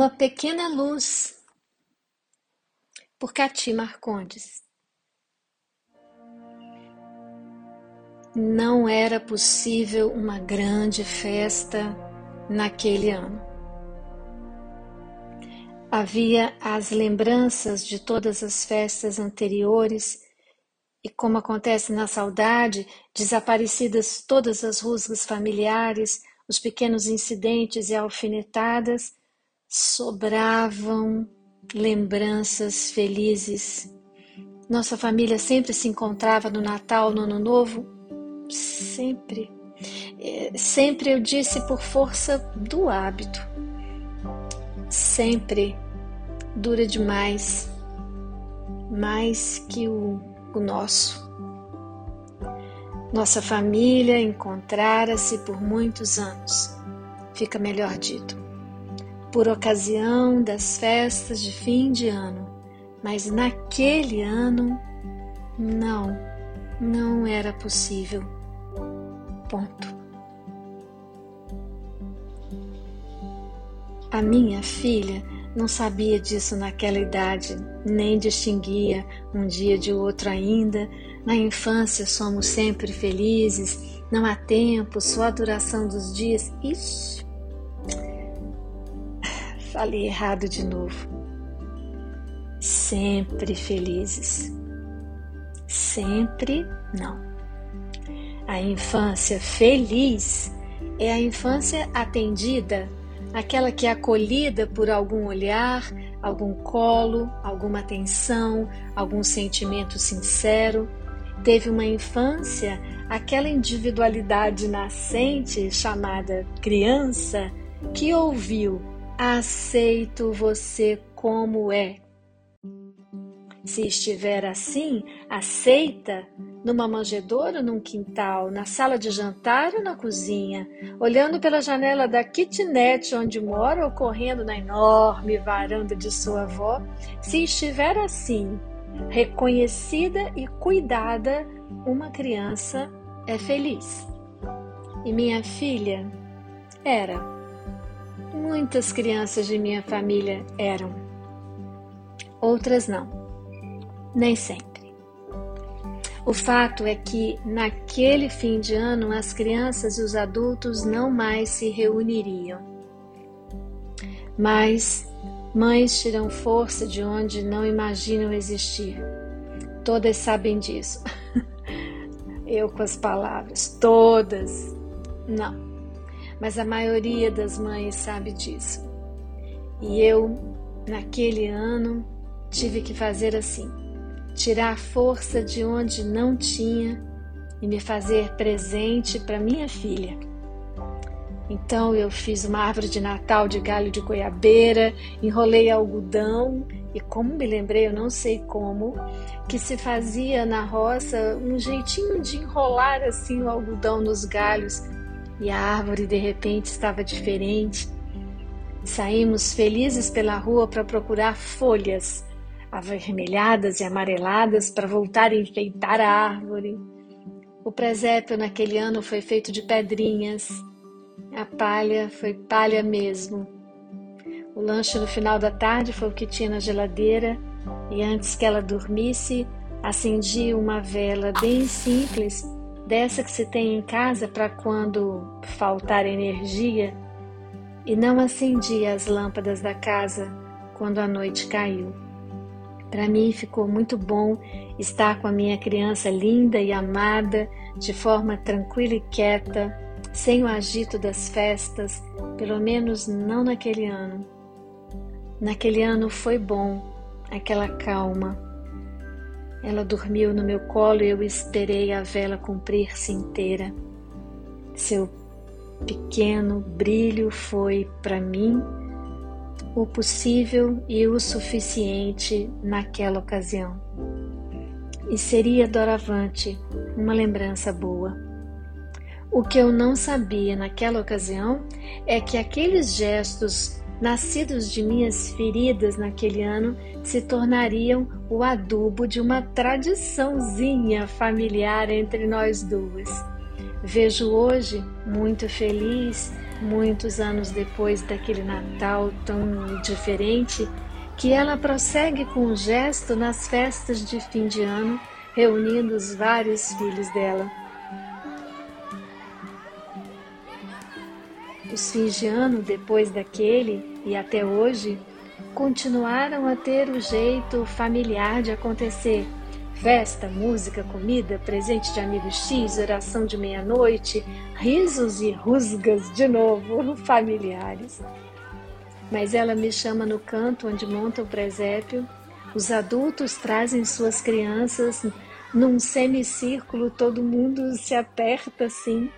Uma pequena luz, por Cati Marcondes. Não era possível uma grande festa naquele ano. Havia as lembranças de todas as festas anteriores e, como acontece na saudade, desaparecidas todas as rusgas familiares, os pequenos incidentes e alfinetadas, sobravam lembranças felizes. Nossa família sempre se encontrava no Natal, no Ano Novo, sempre. É, sempre eu disse por força do hábito sempre dura demais, mais que o, o nosso. Nossa família encontrara-se por muitos anos, fica melhor dito, por ocasião das festas de fim de ano, mas naquele ano, não, não era possível. Ponto. A minha filha não sabia disso naquela idade, nem distinguia um dia de outro ainda. Na infância somos sempre felizes, não há tempo, só a duração dos dias. Isso. Falei errado de novo. Sempre felizes. Sempre não. A infância feliz é a infância atendida aquela que é acolhida por algum olhar, algum colo, alguma atenção, algum sentimento sincero. Teve uma infância, aquela individualidade nascente chamada criança, que ouviu: aceito você como é. Se estiver assim, aceita numa manjedoura ou num quintal, na sala de jantar ou na cozinha, olhando pela janela da kitnet onde mora ou correndo na enorme varanda de sua avó, se estiver assim, reconhecida e cuidada, uma criança é feliz. E minha filha era. Muitas crianças de minha família eram. Outras não. Nem sempre. O fato é que, naquele fim de ano, as crianças e os adultos não mais se reuniriam. Mas mães tiram força de onde não imaginam existir. Todas sabem disso. Eu com as palavras, todas. Não. Mas a maioria das mães sabe disso. E eu, naquele ano, tive que fazer assim tirar força de onde não tinha e me fazer presente para minha filha. Então eu fiz uma árvore de Natal de galho de goiabeira, enrolei algodão e como me lembrei, eu não sei como, que se fazia na roça um jeitinho de enrolar assim o algodão nos galhos e a árvore de repente estava diferente. Saímos felizes pela rua para procurar folhas avermelhadas e amareladas para voltar a enfeitar a árvore. O presépio naquele ano foi feito de pedrinhas. A palha foi palha mesmo. O lanche no final da tarde foi o que tinha na geladeira e antes que ela dormisse, acendi uma vela bem simples, dessa que se tem em casa para quando faltar energia, e não acendi as lâmpadas da casa quando a noite caiu. Para mim ficou muito bom estar com a minha criança linda e amada, de forma tranquila e quieta, sem o agito das festas, pelo menos não naquele ano. Naquele ano foi bom, aquela calma. Ela dormiu no meu colo e eu esperei a vela cumprir-se inteira. Seu pequeno brilho foi para mim o possível e o suficiente naquela ocasião. E seria doravante uma lembrança boa. O que eu não sabia naquela ocasião é que aqueles gestos nascidos de minhas feridas naquele ano se tornariam o adubo de uma tradiçãozinha familiar entre nós duas. Vejo hoje, muito feliz, muitos anos depois daquele Natal tão diferente, que ela prossegue com o gesto nas festas de fim de ano, reunindo os vários filhos dela. Os fins de ano depois daquele e até hoje continuaram a ter o jeito familiar de acontecer. Festa, música, comida, presente de amigo X, oração de meia-noite, risos e rusgas de novo, familiares. Mas ela me chama no canto onde monta o presépio. Os adultos trazem suas crianças num semicírculo, todo mundo se aperta assim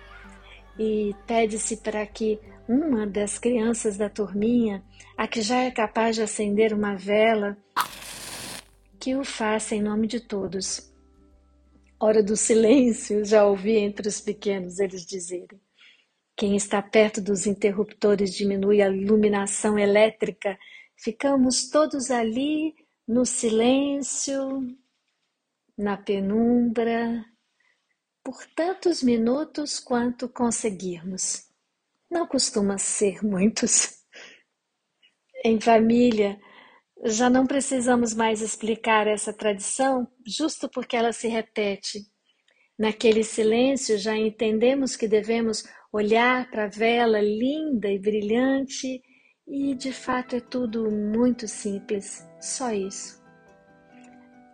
e pede-se para que uma das crianças da turminha, a que já é capaz de acender uma vela, que o faça em nome de todos. Hora do silêncio, já ouvi entre os pequenos eles dizerem. Quem está perto dos interruptores diminui a iluminação elétrica. Ficamos todos ali no silêncio, na penumbra, por tantos minutos quanto conseguirmos. Não costuma ser muitos. Em família, já não precisamos mais explicar essa tradição, justo porque ela se repete. Naquele silêncio, já entendemos que devemos olhar para a vela linda e brilhante, e de fato é tudo muito simples, só isso.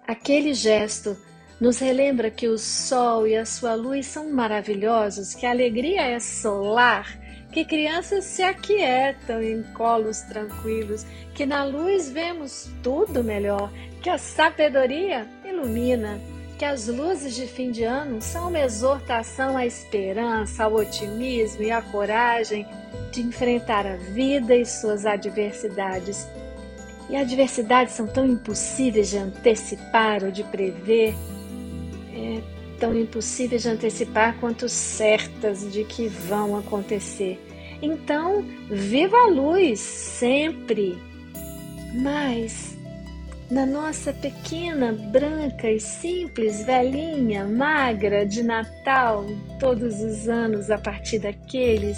Aquele gesto nos relembra que o sol e a sua luz são maravilhosos, que a alegria é solar que crianças se aquietam em colos tranquilos, que na luz vemos tudo melhor, que a sabedoria ilumina, que as luzes de fim de ano são uma exortação à esperança, ao otimismo e à coragem de enfrentar a vida e suas adversidades. E adversidades são tão impossíveis de antecipar ou de prever. É tão impossíveis de antecipar quanto certas de que vão acontecer. Então, viva a luz sempre! Mas, na nossa pequena, branca e simples velhinha, magra de Natal, todos os anos a partir daqueles,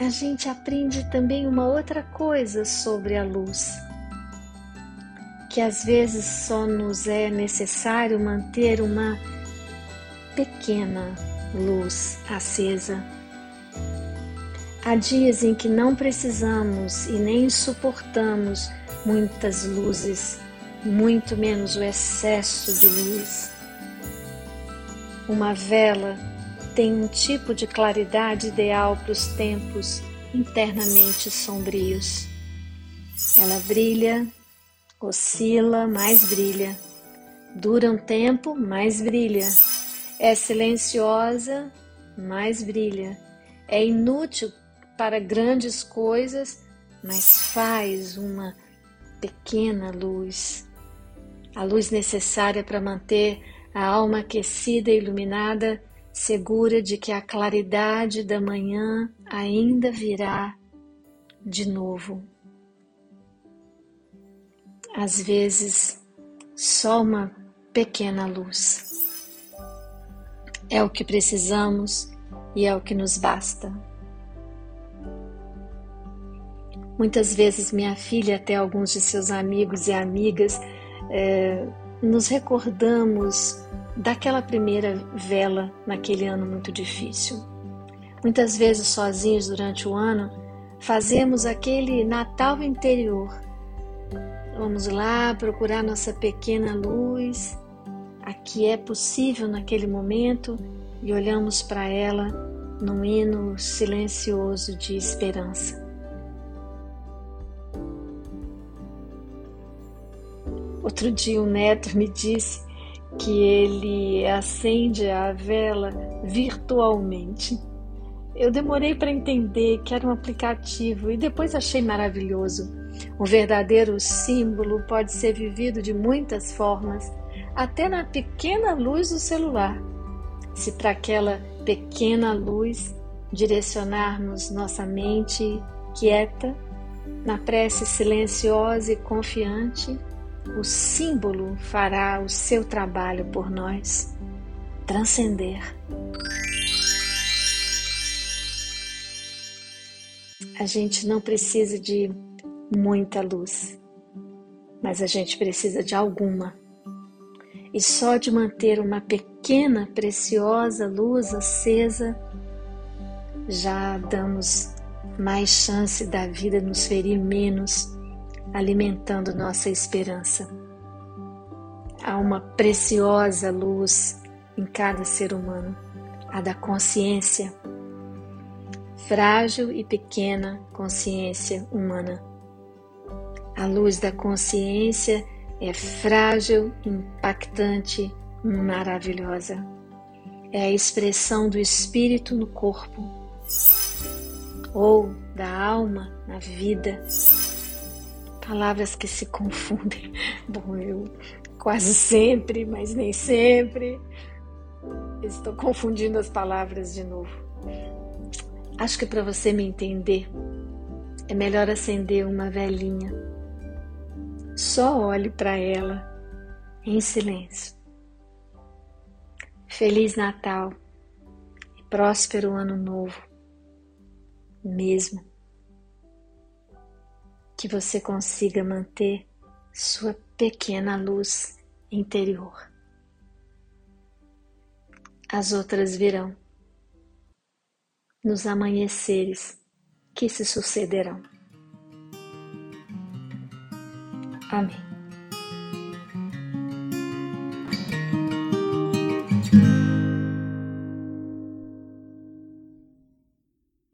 a gente aprende também uma outra coisa sobre a luz que às vezes só nos é necessário manter uma pequena luz acesa. Há dias em que não precisamos e nem suportamos muitas luzes, muito menos o excesso de luz. Uma vela tem um tipo de claridade ideal para os tempos internamente sombrios. Ela brilha, oscila, mais brilha. Dura um tempo, mais brilha é silenciosa, mas brilha. É inútil para grandes coisas, mas faz uma pequena luz. A luz necessária para manter a alma aquecida e iluminada, segura de que a claridade da manhã ainda virá de novo. Às vezes, só uma pequena luz. É o que precisamos e é o que nos basta. Muitas vezes, minha filha, até alguns de seus amigos e amigas, é, nos recordamos daquela primeira vela naquele ano muito difícil. Muitas vezes, sozinhos durante o ano, fazemos aquele Natal interior. Vamos lá procurar nossa pequena luz a que é possível naquele momento e olhamos para ela num hino silencioso de esperança. Outro dia, um neto me disse que ele acende a vela virtualmente. Eu demorei para entender que era um aplicativo e depois achei maravilhoso. Um verdadeiro símbolo pode ser vivido de muitas formas até na pequena luz do celular. Se para aquela pequena luz direcionarmos nossa mente quieta, na prece silenciosa e confiante, o símbolo fará o seu trabalho por nós transcender. A gente não precisa de muita luz, mas a gente precisa de alguma. E só de manter uma pequena, preciosa luz acesa, já damos mais chance da vida nos ferir menos, alimentando nossa esperança. Há uma preciosa luz em cada ser humano, a da consciência, frágil e pequena consciência humana. A luz da consciência é frágil, impactante, maravilhosa. É a expressão do espírito no corpo, ou da alma na vida. Palavras que se confundem. Bom, eu quase sempre, mas nem sempre. Estou confundindo as palavras de novo. Acho que para você me entender, é melhor acender uma velhinha. Só olhe para ela em silêncio. Feliz Natal e próspero Ano Novo, mesmo que você consiga manter sua pequena luz interior. As outras virão nos amanheceres que se sucederão. Amén.